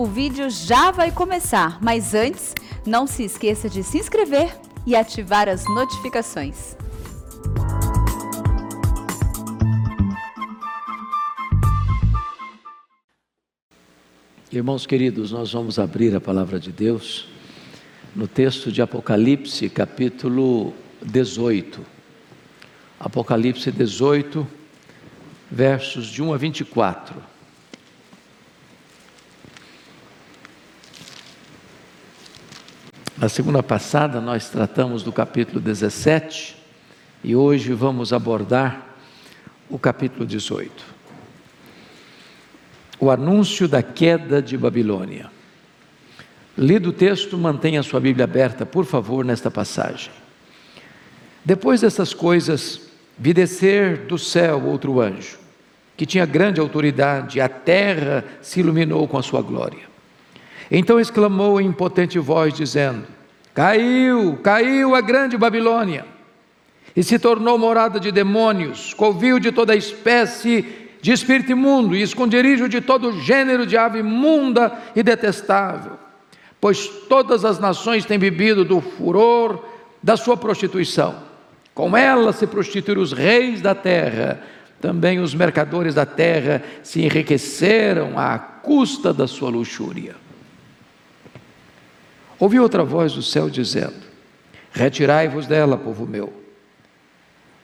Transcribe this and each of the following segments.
o vídeo já vai começar, mas antes, não se esqueça de se inscrever e ativar as notificações. Irmãos queridos, nós vamos abrir a palavra de Deus no texto de Apocalipse, capítulo 18. Apocalipse 18, versos de 1 a 24. Na segunda passada, nós tratamos do capítulo 17 e hoje vamos abordar o capítulo 18. O anúncio da queda de Babilônia. Lido o texto, mantenha sua Bíblia aberta, por favor, nesta passagem. Depois dessas coisas, vi descer do céu outro anjo, que tinha grande autoridade, a terra se iluminou com a sua glória. Então exclamou em potente voz, dizendo: Caiu, caiu a grande Babilônia, e se tornou morada de demônios, covil de toda espécie de espírito imundo e esconderijo de todo gênero de ave imunda e detestável, pois todas as nações têm bebido do furor da sua prostituição. Com ela se prostituíram os reis da terra, também os mercadores da terra se enriqueceram à custa da sua luxúria. Ouvi outra voz do céu dizendo: Retirai-vos dela, povo meu,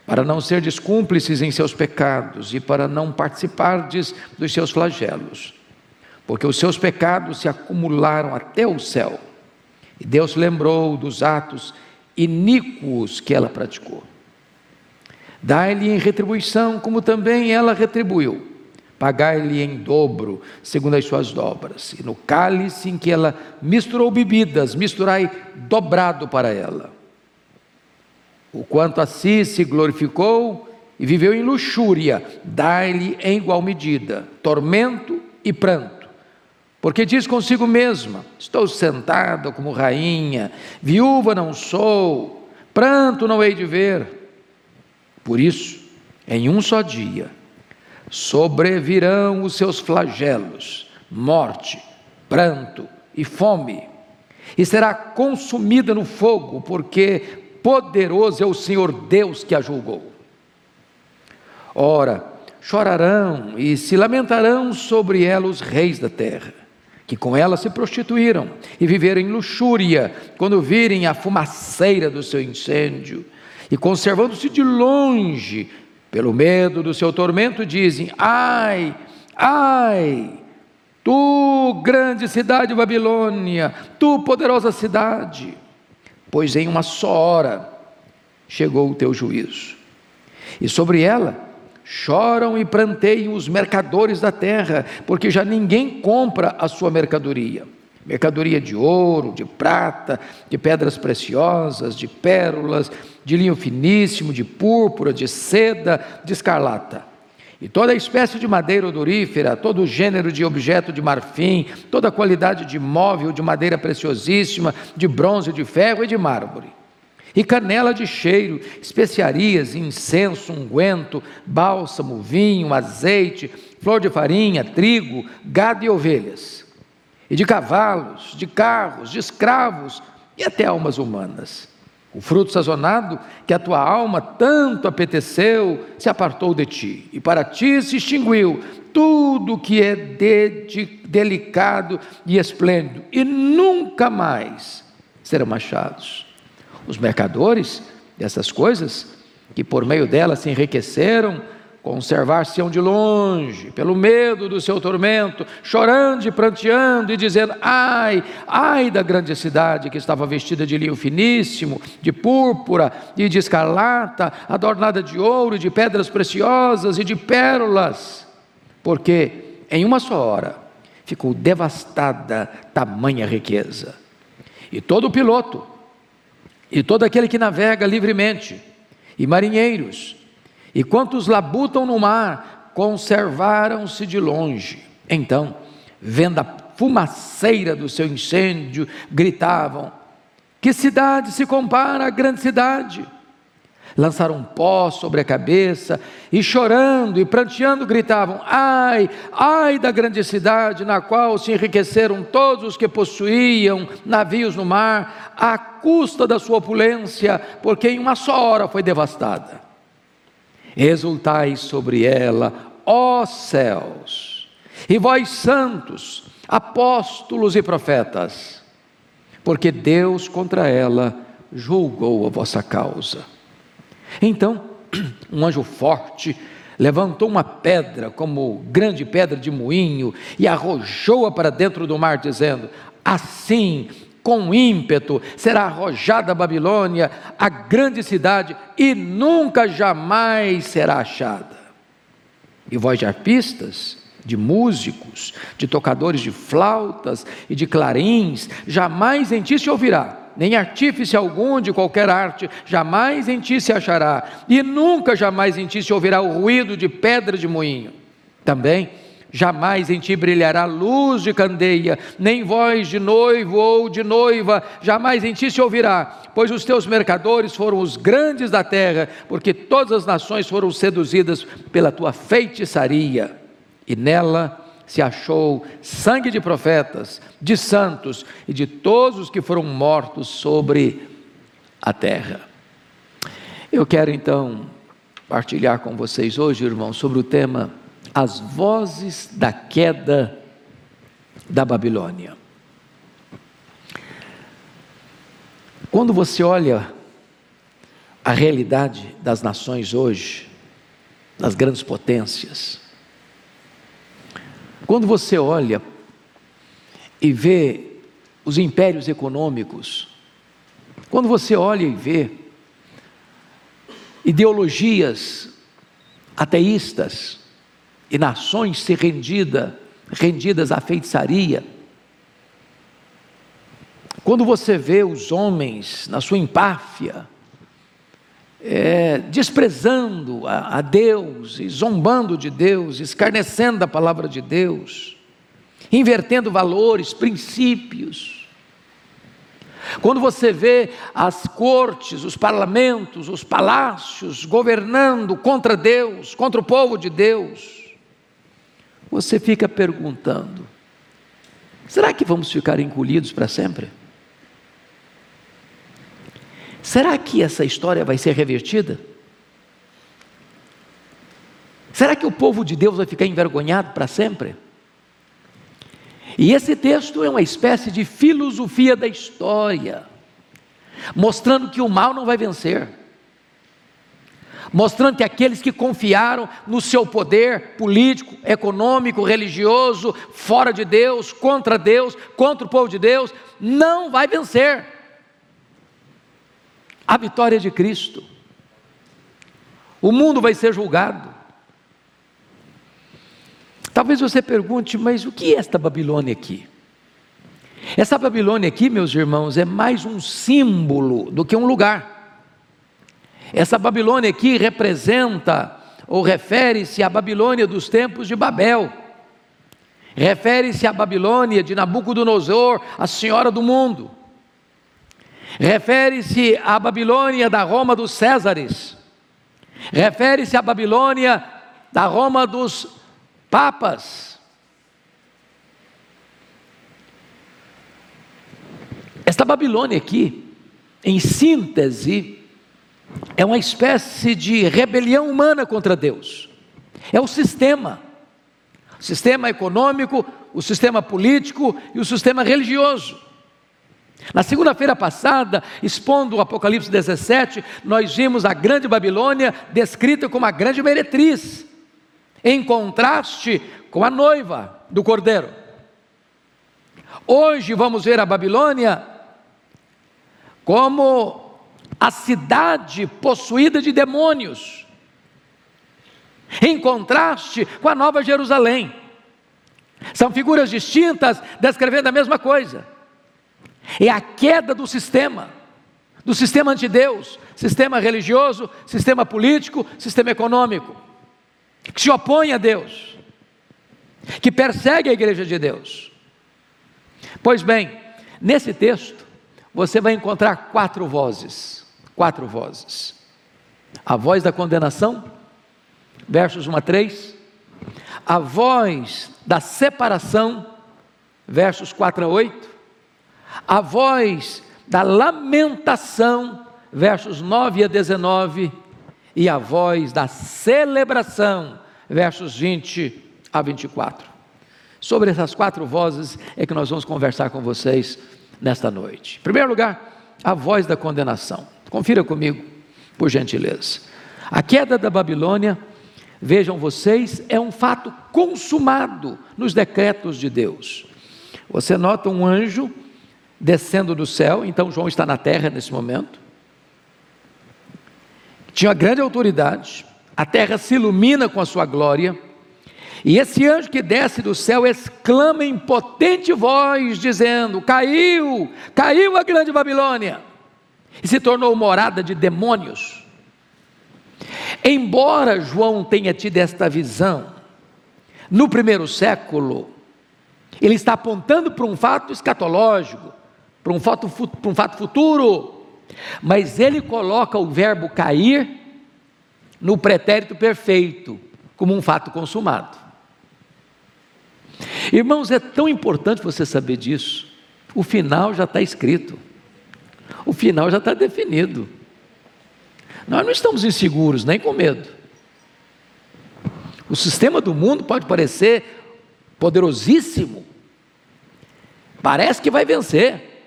para não serdes cúmplices em seus pecados e para não participardes dos seus flagelos, porque os seus pecados se acumularam até o céu. E Deus lembrou dos atos iníquos que ela praticou. Dai-lhe em retribuição, como também ela retribuiu pagai-lhe em dobro, segundo as suas obras. E no cálice em que ela misturou bebidas, misturai dobrado para ela. O quanto a si se glorificou e viveu em luxúria, dai-lhe em igual medida tormento e pranto. Porque diz consigo mesma: Estou sentada como rainha, viúva não sou, pranto não hei de ver. Por isso, em um só dia, sobrevirão os seus flagelos, morte, pranto e fome, e será consumida no fogo, porque poderoso é o Senhor Deus que a julgou. Ora, chorarão e se lamentarão sobre ela os reis da terra, que com ela se prostituíram e viveram em luxúria, quando virem a fumaceira do seu incêndio, e conservando-se de longe, pelo medo do seu tormento, dizem: Ai, ai, tu, grande cidade Babilônia, tu, poderosa cidade, pois em uma só hora chegou o teu juízo. E sobre ela choram e pranteiam os mercadores da terra, porque já ninguém compra a sua mercadoria mercadoria de ouro, de prata, de pedras preciosas, de pérolas, de linho finíssimo, de púrpura, de seda, de escarlata. E toda espécie de madeira odorífera, todo gênero de objeto de marfim, toda qualidade de móvel de madeira preciosíssima, de bronze, de ferro e de mármore. E canela de cheiro, especiarias, incenso, unguento, bálsamo, vinho, azeite, flor de farinha, trigo, gado e ovelhas e de cavalos, de carros, de escravos e até almas humanas. O fruto sazonado que a tua alma tanto apeteceu se apartou de ti, e para ti se extinguiu tudo que é de, de, delicado e esplêndido, e nunca mais serão achados. Os mercadores dessas coisas, que por meio delas se enriqueceram, Conservar-se-ão de longe, pelo medo do seu tormento, chorando e pranteando e dizendo: Ai, ai da grande cidade que estava vestida de linho finíssimo, de púrpura e de escarlata, adornada de ouro de pedras preciosas e de pérolas, porque em uma só hora ficou devastada tamanha riqueza. E todo piloto, e todo aquele que navega livremente, e marinheiros, e quantos labutam no mar, conservaram-se de longe. Então, vendo a fumaceira do seu incêndio, gritavam: Que cidade se compara à grande cidade? lançaram pó sobre a cabeça e chorando e pranteando gritavam: Ai, ai da grande cidade na qual se enriqueceram todos os que possuíam navios no mar, à custa da sua opulência, porque em uma só hora foi devastada. Exultai sobre ela, ó céus, e vós santos, apóstolos e profetas, porque Deus contra ela julgou a vossa causa. Então, um anjo forte levantou uma pedra, como grande pedra de moinho, e arrojou-a para dentro do mar, dizendo: Assim, com ímpeto, será arrojada a Babilônia, a grande cidade, e nunca jamais será achada. E voz de arpistas, de músicos, de tocadores de flautas e de clarins, jamais em ti se ouvirá nem artífice algum de qualquer arte jamais em ti se achará, e nunca jamais em ti se ouvirá o ruído de pedra de moinho. Também jamais em ti brilhará luz de candeia, nem voz de noivo ou de noiva, jamais em ti se ouvirá, pois os teus mercadores foram os grandes da terra, porque todas as nações foram seduzidas pela tua feitiçaria, e nela se achou sangue de profetas, de santos e de todos os que foram mortos sobre a terra. Eu quero então partilhar com vocês hoje, irmãos, sobre o tema As Vozes da Queda da Babilônia. Quando você olha a realidade das nações hoje, das grandes potências, quando você olha e vê os impérios econômicos, quando você olha e vê ideologias ateístas e nações se rendida, rendidas à feitiçaria, quando você vê os homens na sua empáfia, é, desprezando a, a Deus, e zombando de Deus, escarnecendo a palavra de Deus, invertendo valores, princípios. Quando você vê as cortes, os parlamentos, os palácios governando contra Deus, contra o povo de Deus, você fica perguntando: será que vamos ficar encolhidos para sempre? Será que essa história vai ser revertida? Será que o povo de Deus vai ficar envergonhado para sempre? E esse texto é uma espécie de filosofia da história, mostrando que o mal não vai vencer, mostrando que aqueles que confiaram no seu poder político, econômico, religioso, fora de Deus, contra Deus, contra o povo de Deus, não vai vencer a vitória de Cristo. O mundo vai ser julgado. Talvez você pergunte, mas o que é esta Babilônia aqui? Essa Babilônia aqui, meus irmãos, é mais um símbolo do que um lugar. Essa Babilônia aqui representa ou refere-se à Babilônia dos tempos de Babel. Refere-se à Babilônia de Nabucodonosor, a senhora do mundo. Refere-se à Babilônia da Roma dos Césares. Refere-se à Babilônia da Roma dos papas. Esta Babilônia aqui, em síntese, é uma espécie de rebelião humana contra Deus. É o sistema, o sistema econômico, o sistema político e o sistema religioso. Na segunda-feira passada, expondo o Apocalipse 17, nós vimos a grande Babilônia descrita como a grande meretriz, em contraste com a noiva do cordeiro. Hoje vamos ver a Babilônia como a cidade possuída de demônios, em contraste com a Nova Jerusalém. São figuras distintas descrevendo a mesma coisa. É a queda do sistema, do sistema antideus, sistema religioso, sistema político, sistema econômico, que se opõe a Deus, que persegue a igreja de Deus. Pois bem, nesse texto, você vai encontrar quatro vozes, quatro vozes. A voz da condenação, versos 1 a 3. A voz da separação, versos 4 a 8. A voz da lamentação, versos 9 a 19. E a voz da celebração, versos 20 a 24. Sobre essas quatro vozes é que nós vamos conversar com vocês nesta noite. Em primeiro lugar, a voz da condenação. Confira comigo, por gentileza. A queda da Babilônia, vejam vocês, é um fato consumado nos decretos de Deus. Você nota um anjo descendo do céu, então João está na terra nesse momento. Tinha grande autoridade, a terra se ilumina com a sua glória. E esse anjo que desce do céu exclama em potente voz, dizendo: Caiu, caiu a grande Babilônia, e se tornou morada de demônios. Embora João tenha tido esta visão, no primeiro século, ele está apontando para um fato escatológico, para um fato, para um fato futuro, mas ele coloca o verbo cair no pretérito perfeito, como um fato consumado. Irmãos, é tão importante você saber disso. O final já está escrito, o final já está definido. Nós não estamos inseguros, nem com medo. O sistema do mundo pode parecer poderosíssimo, parece que vai vencer,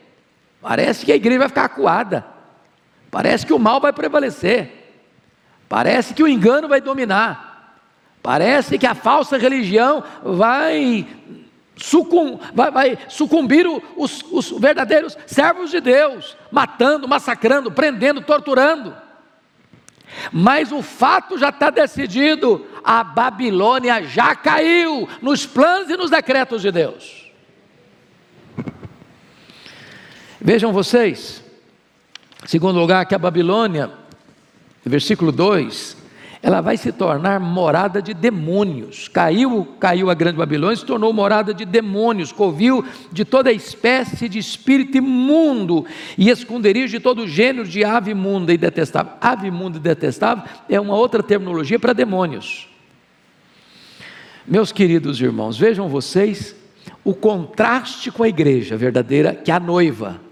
parece que a igreja vai ficar acuada, parece que o mal vai prevalecer, parece que o engano vai dominar. Parece que a falsa religião vai, sucum, vai, vai sucumbir os, os verdadeiros servos de Deus, matando, massacrando, prendendo, torturando. Mas o fato já está decidido: a Babilônia já caiu nos planos e nos decretos de Deus. Vejam vocês, segundo lugar, que a Babilônia, versículo 2, ela vai se tornar morada de demônios. Caiu, caiu a grande Babilônia, se tornou morada de demônios, covil de toda espécie de espírito imundo e esconderijo de todo gênero de ave imunda e detestável. Ave imunda e detestável é uma outra terminologia para demônios. Meus queridos irmãos, vejam vocês o contraste com a igreja verdadeira, que é a noiva.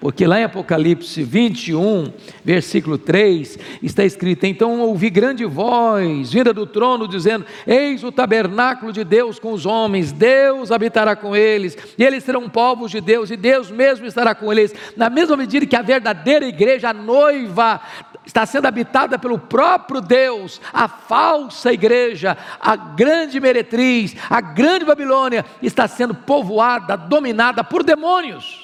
Porque lá em Apocalipse 21, versículo 3, está escrito: Então ouvi grande voz vinda do trono, dizendo: Eis o tabernáculo de Deus com os homens, Deus habitará com eles, e eles serão povos de Deus, e Deus mesmo estará com eles. Na mesma medida que a verdadeira igreja, a noiva, está sendo habitada pelo próprio Deus, a falsa igreja, a grande meretriz, a grande Babilônia, está sendo povoada, dominada por demônios.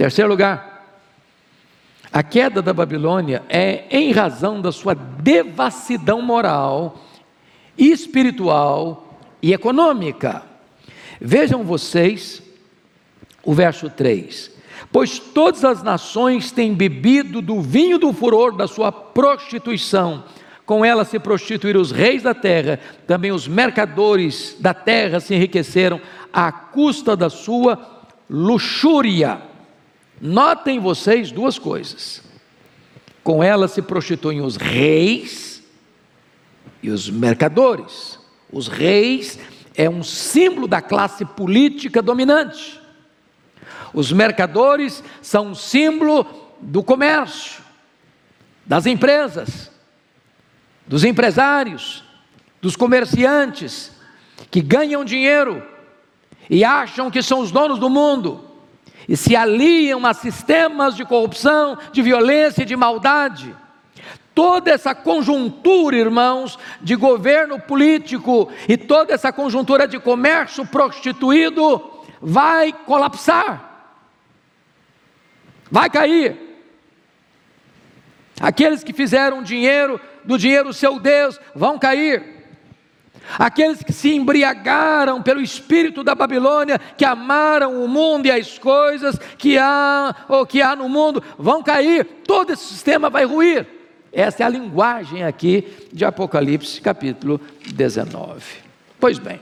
Terceiro lugar, a queda da Babilônia é em razão da sua devassidão moral, espiritual e econômica. Vejam vocês o verso 3: Pois todas as nações têm bebido do vinho do furor da sua prostituição, com ela se prostituíram os reis da terra, também os mercadores da terra se enriqueceram à custa da sua luxúria. Notem vocês duas coisas. Com ela se prostituem os reis e os mercadores. Os reis é um símbolo da classe política dominante. Os mercadores são um símbolo do comércio, das empresas, dos empresários, dos comerciantes que ganham dinheiro e acham que são os donos do mundo e se aliam a sistemas de corrupção, de violência e de maldade. Toda essa conjuntura, irmãos, de governo político e toda essa conjuntura de comércio prostituído vai colapsar, vai cair. Aqueles que fizeram dinheiro do dinheiro seu Deus vão cair. Aqueles que se embriagaram pelo espírito da Babilônia, que amaram o mundo e as coisas que há ou que há no mundo, vão cair, todo esse sistema vai ruir. Essa é a linguagem aqui de Apocalipse, capítulo 19. Pois bem,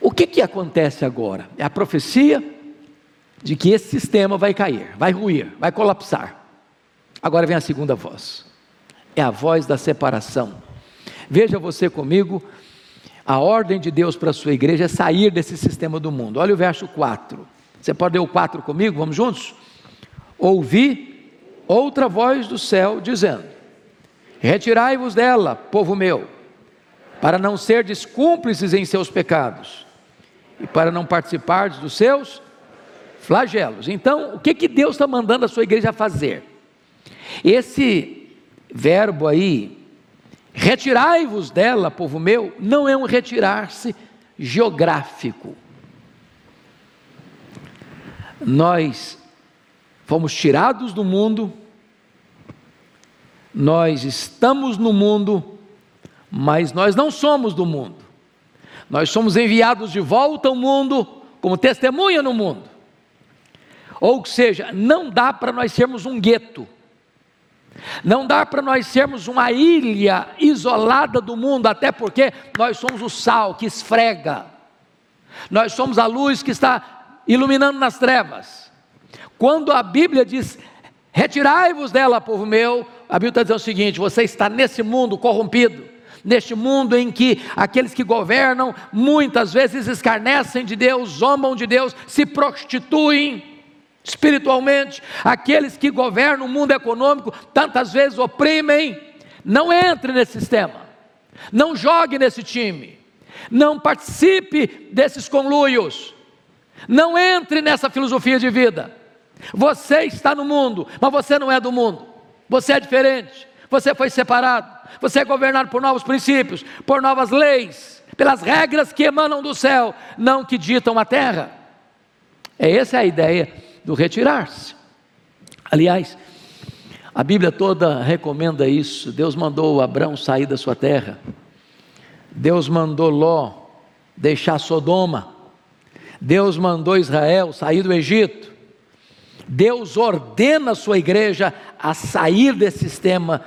o que, que acontece agora? É a profecia de que esse sistema vai cair, vai ruir, vai colapsar. Agora vem a segunda voz. É a voz da separação. Veja você comigo, a ordem de Deus para a sua igreja é sair desse sistema do mundo. Olha o verso 4. Você pode ler o 4 comigo? Vamos juntos? Ouvi outra voz do céu dizendo: Retirai-vos dela, povo meu, para não serdes cúmplices em seus pecados e para não participardes dos seus flagelos. Então, o que, que Deus está mandando a sua igreja fazer? Esse verbo aí, retirai-vos dela, povo meu, não é um retirar-se geográfico. Nós fomos tirados do mundo, nós estamos no mundo, mas nós não somos do mundo. Nós somos enviados de volta ao mundo como testemunha no mundo. Ou seja, não dá para nós sermos um gueto. Não dá para nós sermos uma ilha isolada do mundo, até porque nós somos o sal que esfrega. Nós somos a luz que está iluminando nas trevas. Quando a Bíblia diz: Retirai-vos dela, povo meu, a Bíblia está dizendo o seguinte: você está nesse mundo corrompido, neste mundo em que aqueles que governam muitas vezes escarnecem de Deus, zombam de Deus, se prostituem espiritualmente, aqueles que governam o mundo econômico tantas vezes oprimem. Não entre nesse sistema, não jogue nesse time, não participe desses conluios, não entre nessa filosofia de vida. Você está no mundo, mas você não é do mundo. Você é diferente. Você foi separado. Você é governado por novos princípios, por novas leis, pelas regras que emanam do céu, não que ditam a terra. É essa a ideia do retirar-se. Aliás, a Bíblia toda recomenda isso. Deus mandou Abraão sair da sua terra. Deus mandou Ló deixar Sodoma. Deus mandou Israel sair do Egito. Deus ordena a sua igreja a sair desse sistema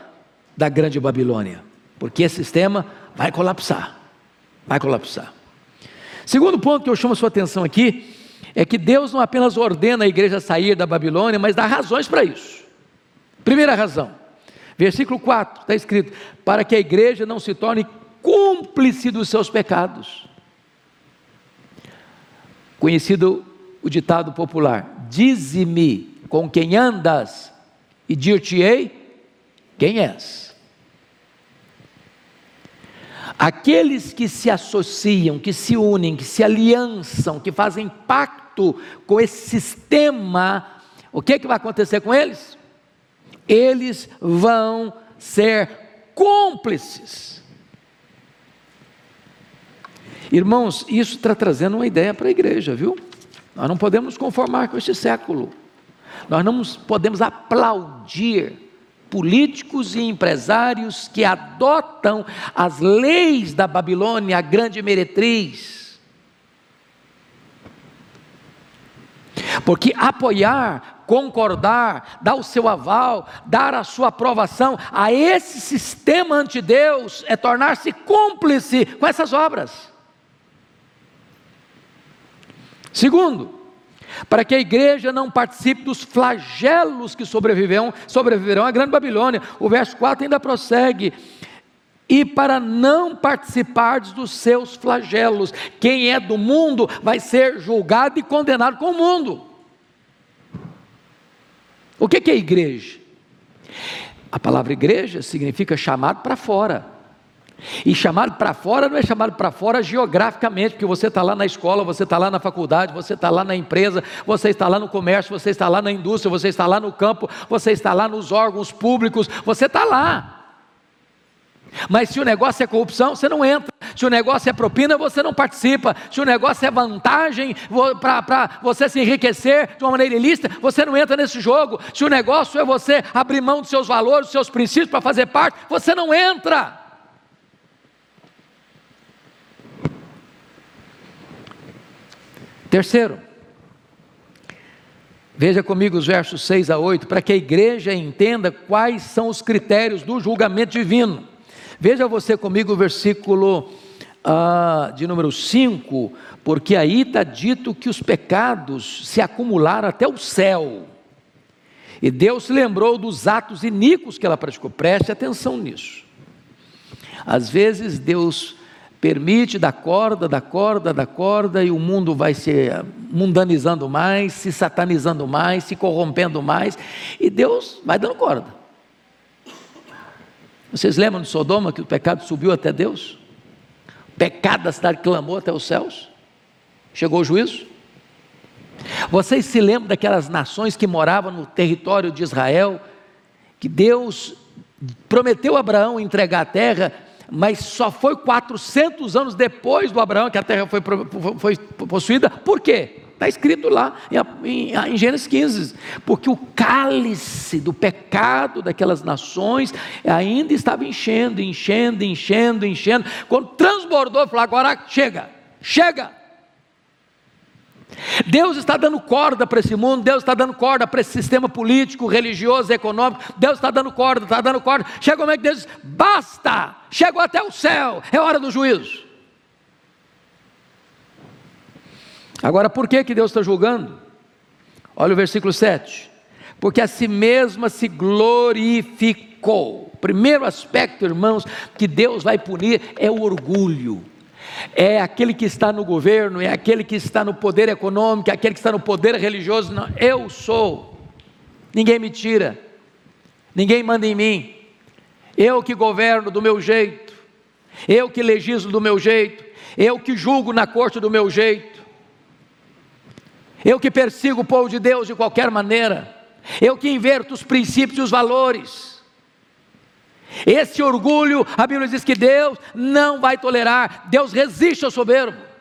da grande Babilônia, porque esse sistema vai colapsar. Vai colapsar. Segundo ponto que eu chamo a sua atenção aqui é que Deus não apenas ordena a igreja sair da Babilônia, mas dá razões para isso. Primeira razão, versículo 4, está escrito: para que a igreja não se torne cúmplice dos seus pecados. Conhecido o ditado popular: Dize-me com quem andas, e dir-te-ei quem és. Aqueles que se associam, que se unem, que se aliançam, que fazem pacto com esse sistema, o que, que vai acontecer com eles? Eles vão ser cúmplices. Irmãos, isso está trazendo uma ideia para a igreja, viu? Nós não podemos nos conformar com este século. Nós não podemos aplaudir políticos e empresários que adotam as leis da Babilônia, a grande meretriz. Porque apoiar, concordar, dar o seu aval, dar a sua aprovação a esse sistema anti-Deus é tornar-se cúmplice com essas obras. Segundo, para que a igreja não participe dos flagelos que sobreviverão, sobreviverão à grande Babilônia. O verso 4 ainda prossegue. E para não participar dos seus flagelos, quem é do mundo vai ser julgado e condenado com o mundo. O que é igreja? A palavra igreja significa chamado para fora. E chamado para fora não é chamado para fora geograficamente, porque você está lá na escola, você está lá na faculdade, você está lá na empresa, você está lá no comércio, você está lá na indústria, você está lá no campo, você está lá nos órgãos públicos, você está lá. Mas se o negócio é corrupção, você não entra. Se o negócio é propina, você não participa. Se o negócio é vantagem para você se enriquecer de uma maneira ilícita, você não entra nesse jogo. Se o negócio é você abrir mão dos seus valores, dos seus princípios para fazer parte, você não entra. Terceiro, veja comigo os versos 6 a 8, para que a igreja entenda quais são os critérios do julgamento divino. Veja você comigo o versículo uh, de número 5, porque aí está dito que os pecados se acumularam até o céu. E Deus se lembrou dos atos iníquos que ela praticou. Preste atenção nisso. Às vezes Deus permite da corda, da corda, da corda, e o mundo vai se mundanizando mais, se satanizando mais, se corrompendo mais, e Deus vai dando corda. Vocês lembram de Sodoma que o pecado subiu até Deus? Pecado da cidade clamou até os céus? Chegou o juízo? Vocês se lembram daquelas nações que moravam no território de Israel, que Deus prometeu a Abraão entregar a terra, mas só foi 400 anos depois do Abraão que a terra foi, foi possuída. Por quê? Está escrito lá em, em, Gênesis 15: porque o cálice do pecado daquelas nações ainda estava enchendo, enchendo, enchendo, enchendo. Quando transbordou, falou: agora chega, chega. Deus está dando corda para esse mundo, Deus está dando corda para esse sistema político, religioso, econômico, Deus está dando corda, está dando corda. Chega como é que Deus diz: basta, chegou até o céu, é hora do juízo. Agora, por que, que Deus está julgando? Olha o versículo 7. Porque a si mesma se glorificou. Primeiro aspecto, irmãos, que Deus vai punir é o orgulho é aquele que está no governo, é aquele que está no poder econômico, é aquele que está no poder religioso. Não, eu sou, ninguém me tira, ninguém manda em mim, eu que governo do meu jeito, eu que legislo do meu jeito, eu que julgo na corte do meu jeito, eu que persigo o povo de Deus de qualquer maneira, eu que inverto os princípios e os valores. Esse orgulho, a Bíblia diz que Deus não vai tolerar, Deus resiste ao soberbo.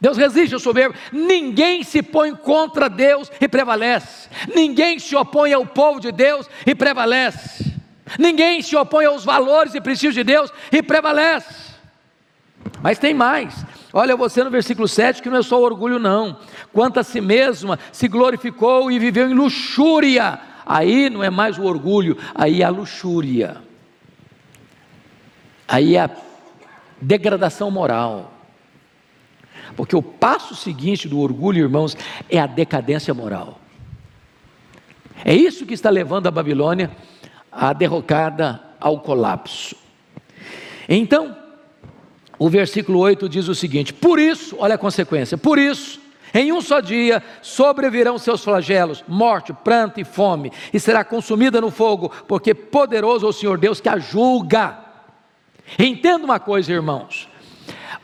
Deus resiste ao soberbo. Ninguém se põe contra Deus e prevalece. Ninguém se opõe ao povo de Deus e prevalece. Ninguém se opõe aos valores e princípios de Deus e prevalece. Mas tem mais. Olha você no versículo 7 que não é só orgulho, não. Quanto a si mesma se glorificou e viveu em luxúria. Aí não é mais o orgulho, aí é a luxúria aí é a degradação moral. Porque o passo seguinte do orgulho, irmãos, é a decadência moral. É isso que está levando a Babilônia à derrocada, ao colapso. Então, o versículo 8 diz o seguinte: Por isso, olha a consequência, por isso, em um só dia sobrevirão seus flagelos, morte, pranto e fome, e será consumida no fogo, porque poderoso é o Senhor Deus que a julga. Entenda uma coisa, irmãos: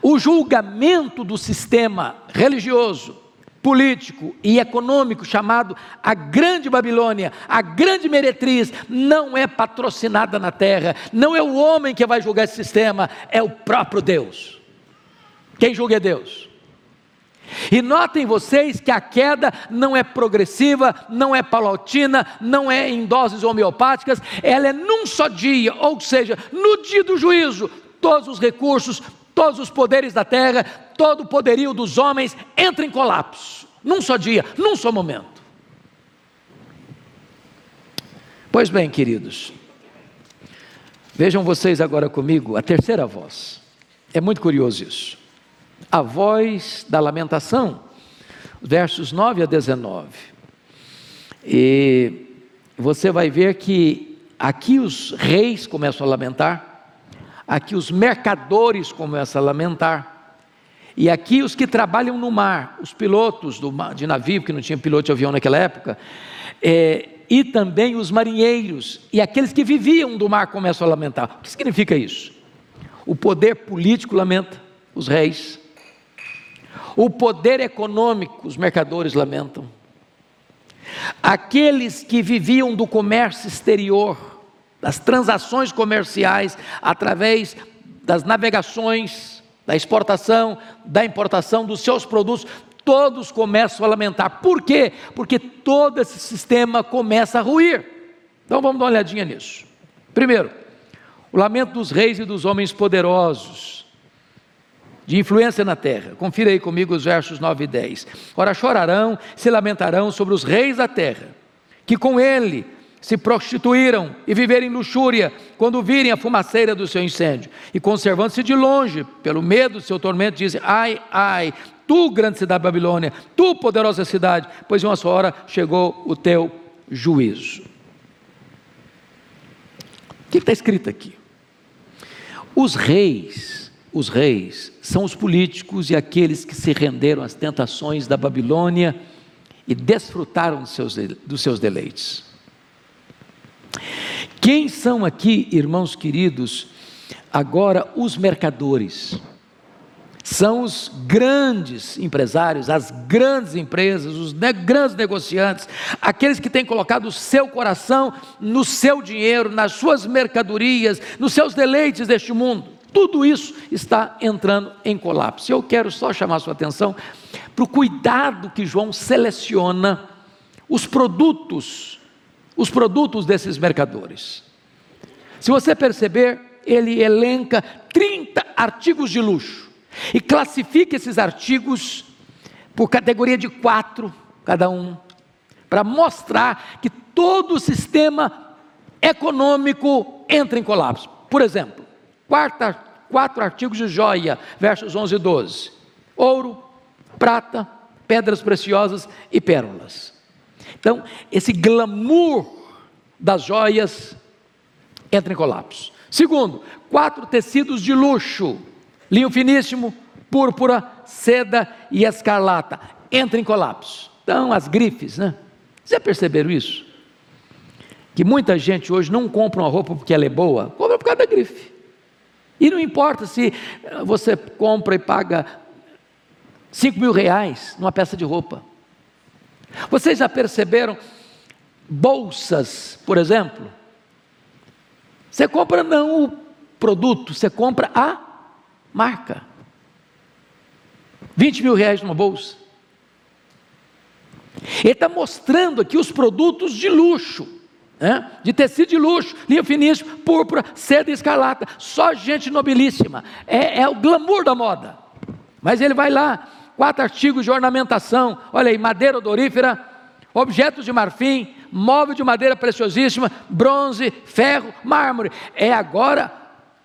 o julgamento do sistema religioso, político e econômico chamado a Grande Babilônia, a Grande Meretriz, não é patrocinada na terra, não é o homem que vai julgar esse sistema, é o próprio Deus. Quem julga é Deus. E notem vocês que a queda não é progressiva, não é paulatina, não é em doses homeopáticas, ela é num só dia, ou seja, no dia do juízo, todos os recursos, todos os poderes da terra, todo o poderio dos homens entra em colapso, num só dia, num só momento. Pois bem, queridos, vejam vocês agora comigo a terceira voz. É muito curioso isso a voz da lamentação, versos 9 a 19. E você vai ver que aqui os reis começam a lamentar, aqui os mercadores começam a lamentar, e aqui os que trabalham no mar, os pilotos do, de navio, que não tinha piloto de avião naquela época, é, e também os marinheiros, e aqueles que viviam do mar começam a lamentar. O que significa isso? O poder político lamenta, os reis, o poder econômico, os mercadores lamentam. Aqueles que viviam do comércio exterior, das transações comerciais, através das navegações, da exportação, da importação dos seus produtos, todos começam a lamentar. Por quê? Porque todo esse sistema começa a ruir. Então vamos dar uma olhadinha nisso. Primeiro, o lamento dos reis e dos homens poderosos de influência na terra. Confira aí comigo os versos 9 e 10. Ora, chorarão, se lamentarão sobre os reis da terra, que com ele se prostituíram e viverem luxúria, quando virem a fumaceira do seu incêndio, e conservando-se de longe, pelo medo do seu tormento, dizem: Ai, ai, tu, grande cidade Babilônia, tu, poderosa cidade, pois em uma só hora chegou o teu juízo. O que está escrito aqui? Os reis, os reis são os políticos e aqueles que se renderam às tentações da Babilônia e desfrutaram dos seus, dos seus deleites. Quem são aqui, irmãos queridos, agora os mercadores? São os grandes empresários, as grandes empresas, os ne grandes negociantes, aqueles que têm colocado o seu coração no seu dinheiro, nas suas mercadorias, nos seus deleites deste mundo. Tudo isso está entrando em colapso. Eu quero só chamar sua atenção para o cuidado que João seleciona os produtos, os produtos desses mercadores. Se você perceber, ele elenca 30 artigos de luxo e classifica esses artigos por categoria de quatro, cada um, para mostrar que todo o sistema econômico entra em colapso. Por exemplo, quarta, quatro artigos de joia, versos 11 e 12: ouro, prata, pedras preciosas e pérolas. Então, esse glamour das joias entra em colapso. Segundo, quatro tecidos de luxo, linho finíssimo, púrpura, seda e escarlata. Entra em colapso. Então, as grifes, né? Vocês perceberam isso? Que muita gente hoje não compra uma roupa porque ela é boa, compra por causa da grife. E não importa se você compra e paga 5 mil reais numa peça de roupa. Vocês já perceberam bolsas, por exemplo? Você compra não o produto, você compra a marca. 20 mil reais numa bolsa. Ele está mostrando aqui os produtos de luxo, né? de tecido de luxo, linha finíssima, púrpura, seda escarlata, só gente nobilíssima. É, é o glamour da moda. Mas ele vai lá, quatro artigos de ornamentação, olha aí, madeira odorífera, objetos de marfim, móvel de madeira preciosíssima, bronze, ferro, mármore. É agora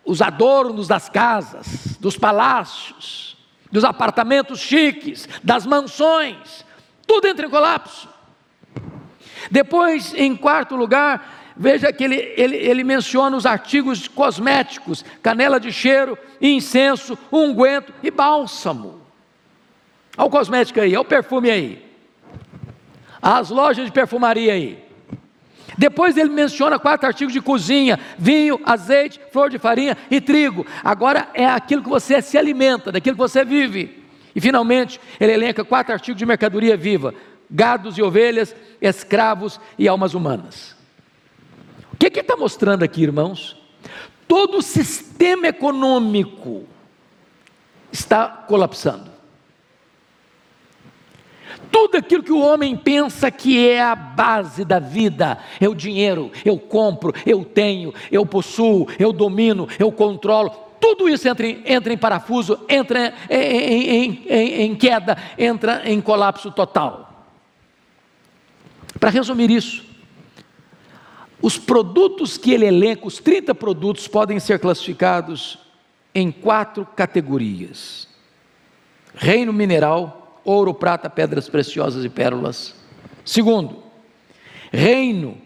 os adornos das casas, dos palácios, dos apartamentos chiques, das mansões, tudo entra em colapso. Depois, em quarto lugar, veja que ele, ele, ele menciona os artigos cosméticos: canela de cheiro, incenso, unguento e bálsamo. Olha o cosmético aí, olha o perfume aí. As lojas de perfumaria aí. Depois ele menciona quatro artigos de cozinha: vinho, azeite, flor de farinha e trigo. Agora é aquilo que você se alimenta, daquilo que você vive. E finalmente ele elenca quatro artigos de mercadoria viva: gados e ovelhas, escravos e almas humanas. O que, que ele está mostrando aqui, irmãos? Todo o sistema econômico está colapsando. Tudo aquilo que o homem pensa que é a base da vida, é o dinheiro, eu compro, eu tenho, eu possuo, eu domino, eu controlo, tudo isso entra em, entra em parafuso, entra em, em, em queda, entra em colapso total. Para resumir isso, os produtos que ele elenca, os 30 produtos, podem ser classificados em quatro categorias: reino mineral, ouro, prata, pedras preciosas e pérolas. Segundo, reino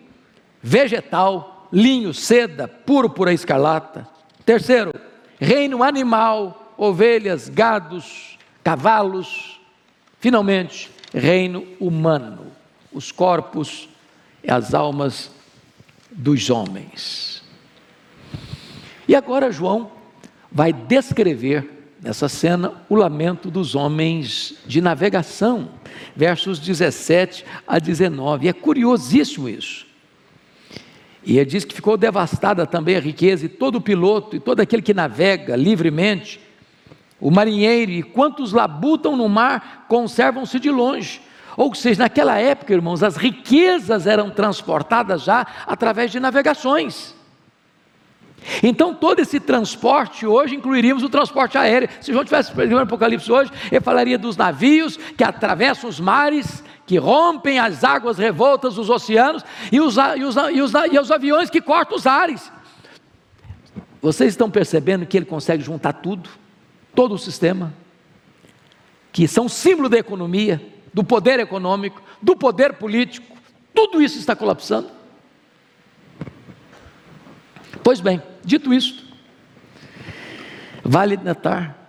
vegetal, linho, seda, púrpura, escarlata. Terceiro, reino animal, ovelhas, gados, cavalos. Finalmente, reino humano, os corpos e as almas dos homens. E agora João vai descrever nessa cena o lamento dos homens de navegação, versos 17 a 19. é curiosíssimo isso. E ele diz que ficou devastada também a riqueza, e todo piloto, e todo aquele que navega livremente, o marinheiro, e quantos labutam no mar, conservam-se de longe. Ou seja, naquela época, irmãos, as riquezas eram transportadas já através de navegações. Então, todo esse transporte hoje incluiríamos o transporte aéreo. Se João tivesse escrevendo o Apocalipse hoje, ele falaria dos navios que atravessam os mares, que rompem as águas revoltas dos oceanos e os, e os, e os, e os aviões que cortam os ares. Vocês estão percebendo que ele consegue juntar tudo, todo o sistema, que são símbolo da economia, do poder econômico, do poder político, Tudo isso está colapsando. Pois bem, dito isto, vale notar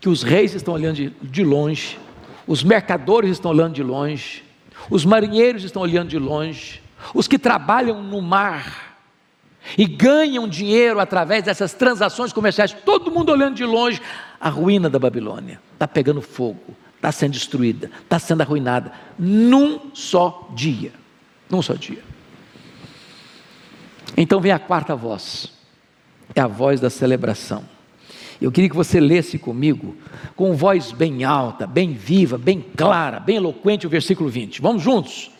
que os reis estão olhando de, longe, os mercadores estão olhando de longe, os marinheiros estão olhando de longe, os que trabalham no mar e ganham dinheiro através dessas transações comerciais, todo mundo olhando de longe, a ruína da Babilônia está pegando fogo, está sendo destruída, está sendo arruinada, num só dia. Num só dia. Então vem a quarta voz, é a voz da celebração. Eu queria que você lesse comigo, com voz bem alta, bem viva, bem clara, bem eloquente, o versículo 20. Vamos juntos?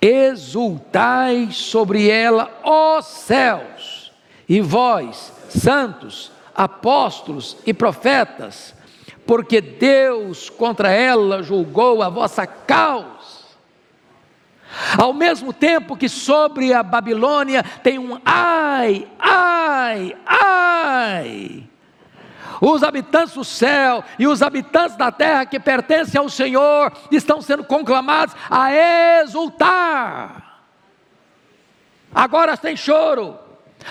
Exultai sobre ela, ó céus, e vós, santos, apóstolos e profetas, porque Deus contra ela julgou a vossa causa ao mesmo tempo que sobre a Babilônia tem um ai, ai, ai. Os habitantes do céu e os habitantes da terra que pertencem ao Senhor estão sendo conclamados a exultar. Agora tem choro,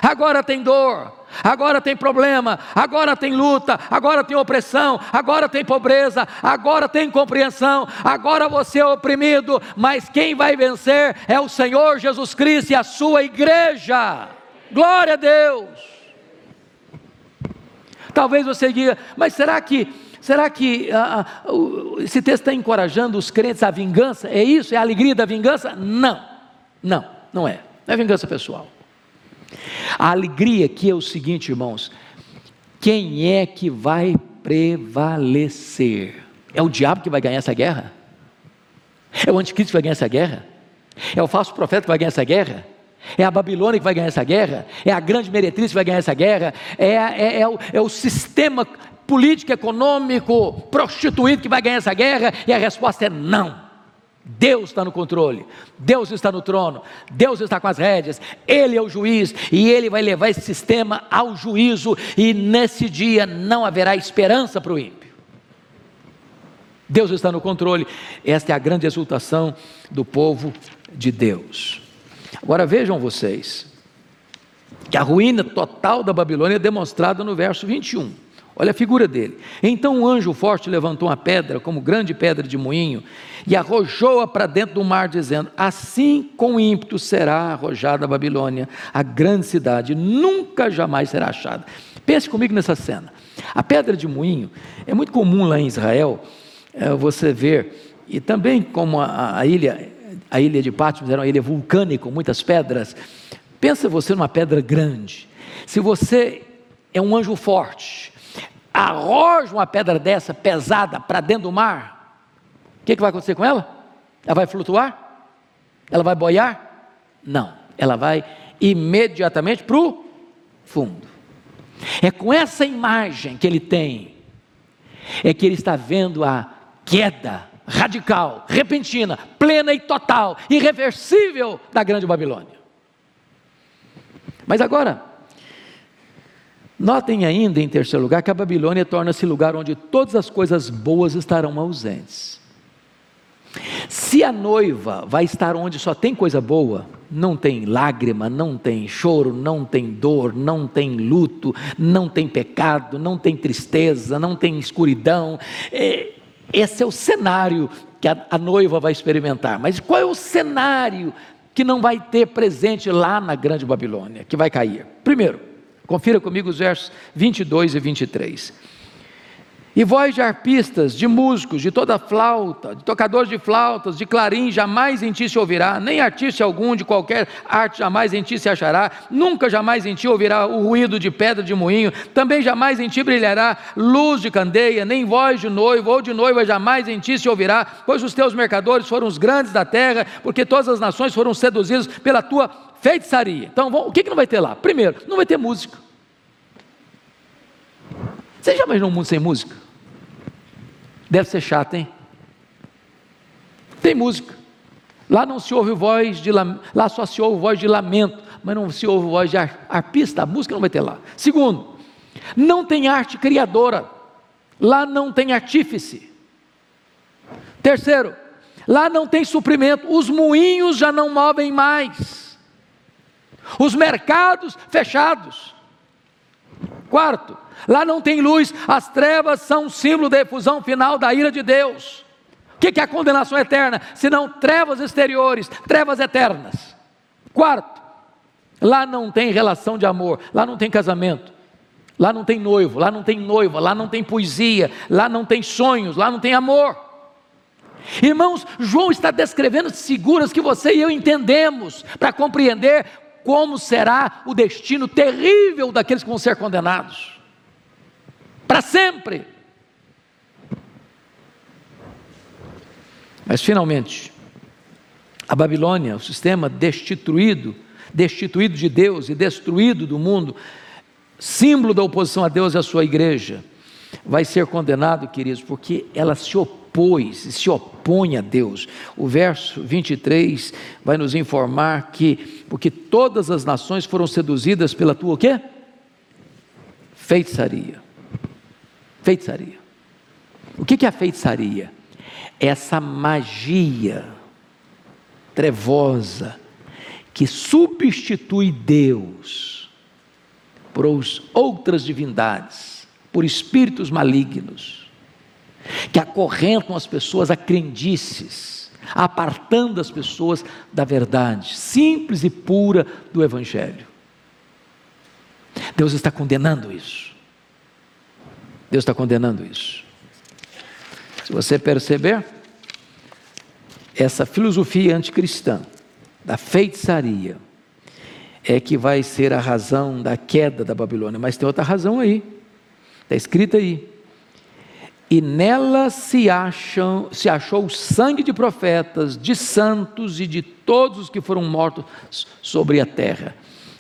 agora tem dor, agora tem problema, agora tem luta, agora tem opressão, agora tem pobreza, agora tem incompreensão, agora você é oprimido, mas quem vai vencer é o Senhor Jesus Cristo e a sua igreja. Glória a Deus. Talvez você diga, mas será que será que ah esse texto está encorajando os crentes à vingança? É isso? É a alegria da vingança? Não, não, não é. Não é vingança pessoal. A alegria aqui é o seguinte, irmãos: quem é que vai prevalecer? É o diabo que vai ganhar essa guerra? É o anticristo que vai ganhar essa guerra? É o falso profeta que vai ganhar essa guerra? É a Babilônia que vai ganhar essa guerra? É a grande meretriz que vai ganhar essa guerra? É, é, é, o, é o sistema político, econômico, prostituído que vai ganhar essa guerra? E a resposta é não. Deus está no controle, Deus está no trono, Deus está com as rédeas, Ele é o juiz e Ele vai levar esse sistema ao juízo, e nesse dia não haverá esperança para o ímpio. Deus está no controle, esta é a grande exultação do povo de Deus. Agora vejam vocês, que a ruína total da Babilônia é demonstrada no verso 21. Olha a figura dele. Então um anjo forte levantou uma pedra, como grande pedra de moinho, e arrojou-a para dentro do mar, dizendo: Assim com ímpeto será arrojada a Babilônia, a grande cidade, nunca jamais será achada. Pense comigo nessa cena. A pedra de moinho é muito comum lá em Israel, é, você ver, e também como a, a ilha, a ilha de Patmos era uma ilha vulcânica, com muitas pedras. Pensa você numa pedra grande. Se você é um anjo forte, arroja uma pedra dessa pesada para dentro do mar, que, que vai acontecer com ela? Ela vai flutuar? Ela vai boiar? Não, ela vai imediatamente para o fundo. É com essa imagem que ele tem, é que ele está vendo a queda radical, repentina, plena e total, irreversível da grande Babilônia. Mas agora, Notem ainda, em terceiro lugar, que a Babilônia torna-se lugar onde todas as coisas boas estarão ausentes. Se a noiva vai estar onde só tem coisa boa, não tem lágrima, não tem choro, não tem dor, não tem luto, não tem pecado, não tem tristeza, não tem escuridão. É, esse é o cenário que a, noiva vai experimentar. Mas qual é o cenário que não vai ter presente lá na Grande Babilônia, que vai cair? Primeiro, Confira comigo os versos 22 e 23. E voz de arpistas, de músicos, de toda flauta, de tocadores de flautas, de clarim, jamais em ti se ouvirá, nem artista algum de qualquer arte jamais em ti se achará, nunca jamais em ti ouvirá o ruído de pedra de moinho, também jamais em ti brilhará luz de candeia, nem voz de noivo ou de noiva jamais em ti se ouvirá, pois os teus mercadores foram os grandes da terra, porque todas as nações foram seduzidas pela tua feitiçaria. Então, o que, que não vai ter lá? Primeiro, não vai ter música. Você já imaginou um mundo sem música? Deve ser chato, hein? Tem música. Lá não se ouve voz de lá só se ouve voz de lamento, mas não se ouve voz de arpista, a música não vai ter lá. Segundo, não tem arte criadora. Lá não tem artífice. Terceiro, Lá não tem suprimento, os moinhos já não movem mais, os mercados fechados. Quarto, lá não tem luz, as trevas são um símbolo da efusão final da ira de Deus. O que é a condenação eterna? Senão trevas exteriores, trevas eternas. Quarto, lá não tem relação de amor, lá não tem casamento, lá não tem noivo, lá não tem noiva, lá não tem poesia, lá não tem sonhos, lá não tem amor. Irmãos, João está descrevendo figuras que você e eu entendemos para compreender como será o destino terrível daqueles que vão ser condenados para sempre. Mas finalmente, a Babilônia, o sistema destituído, destituído de Deus e destruído do mundo, símbolo da oposição a Deus e à sua igreja, vai ser condenado, queridos, porque ela se opôs, se opõe a Deus. O verso 23 vai nos informar que, porque todas as nações foram seduzidas pela tua o quê? Feitiçaria. Feitiçaria. O que é a feitiçaria? Essa magia trevosa que substitui Deus por outras divindades por espíritos malignos, que acorrentam as pessoas a crendices, apartando as pessoas da verdade simples e pura do Evangelho. Deus está condenando isso. Deus está condenando isso. Se você perceber, essa filosofia anticristã da feitiçaria é que vai ser a razão da queda da Babilônia, mas tem outra razão aí. Está escrito aí. E nela se, acham, se achou o sangue de profetas, de santos e de todos os que foram mortos sobre a terra.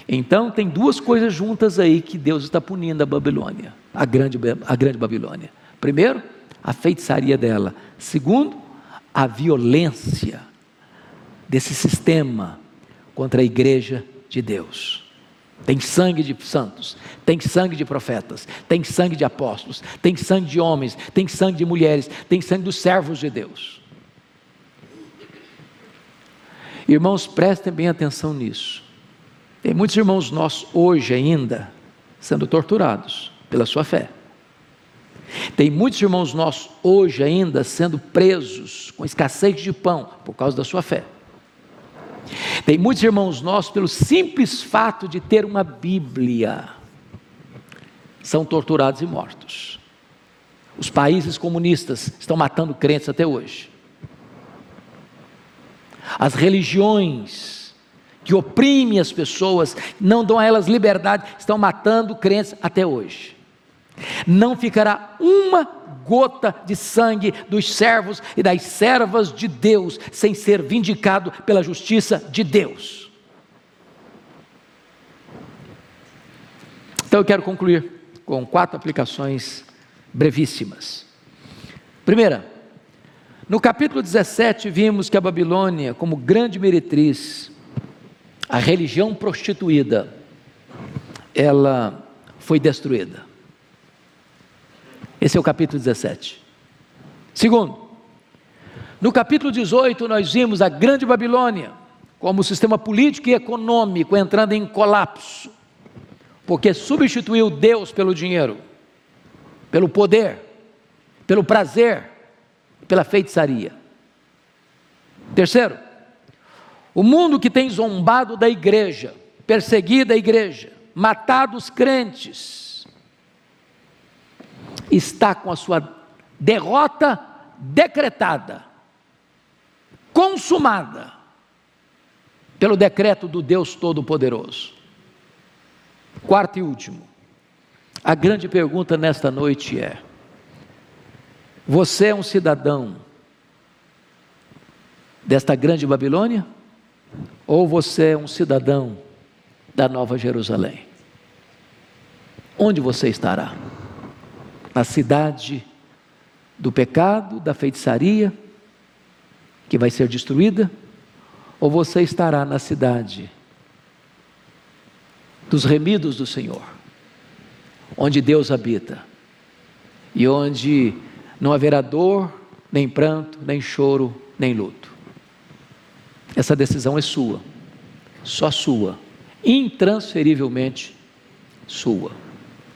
Então tem duas coisas juntas aí que Deus está punindo a Babilônia, a grande, a grande Babilônia. Primeiro, a feitiçaria dela. Segundo, a violência desse sistema contra a igreja de Deus. Tem sangue de santos, tem sangue de profetas, tem sangue de apóstolos, tem sangue de homens, tem sangue de mulheres, tem sangue dos servos de Deus. Irmãos, prestem bem atenção nisso. Tem muitos irmãos nossos hoje ainda sendo torturados pela sua fé. Tem muitos irmãos nossos hoje ainda sendo presos com escassez de pão por causa da sua fé. Tem muitos irmãos nossos, pelo simples fato de ter uma Bíblia, são torturados e mortos. Os países comunistas estão matando crentes até hoje. As religiões que oprimem as pessoas, não dão a elas liberdade, estão matando crentes até hoje. Não ficará uma gota de sangue dos servos e das servas de Deus sem ser vindicado pela justiça de Deus. Então eu quero concluir com quatro aplicações brevíssimas. Primeira, no capítulo 17 vimos que a Babilônia, como grande meretriz, a religião prostituída, ela foi destruída. Esse é o capítulo 17. Segundo, no capítulo 18 nós vimos a Grande Babilônia como sistema político e econômico entrando em colapso, porque substituiu Deus pelo dinheiro, pelo poder, pelo prazer, pela feitiçaria. Terceiro, o mundo que tem zombado da igreja, perseguido a igreja, matado os crentes, está com a sua derrota decretada, consumada, pelo decreto do Deus Todo-Poderoso. Quarto e último, a grande pergunta nesta noite é: você é um cidadão desta grande Babilônia? Ou você é um cidadão da Nova Jerusalém? Onde você estará? na cidade do pecado, da feitiçaria, que vai ser destruída, ou você estará na cidade dos remidos do Senhor, onde Deus habita e onde não haverá dor, nem pranto, nem choro nem luto. Essa decisão é sua, só sua, intransferivelmente sua.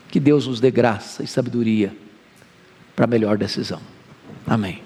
Que Deus nos dê graça e sabedoria para a melhor decisão. Amém.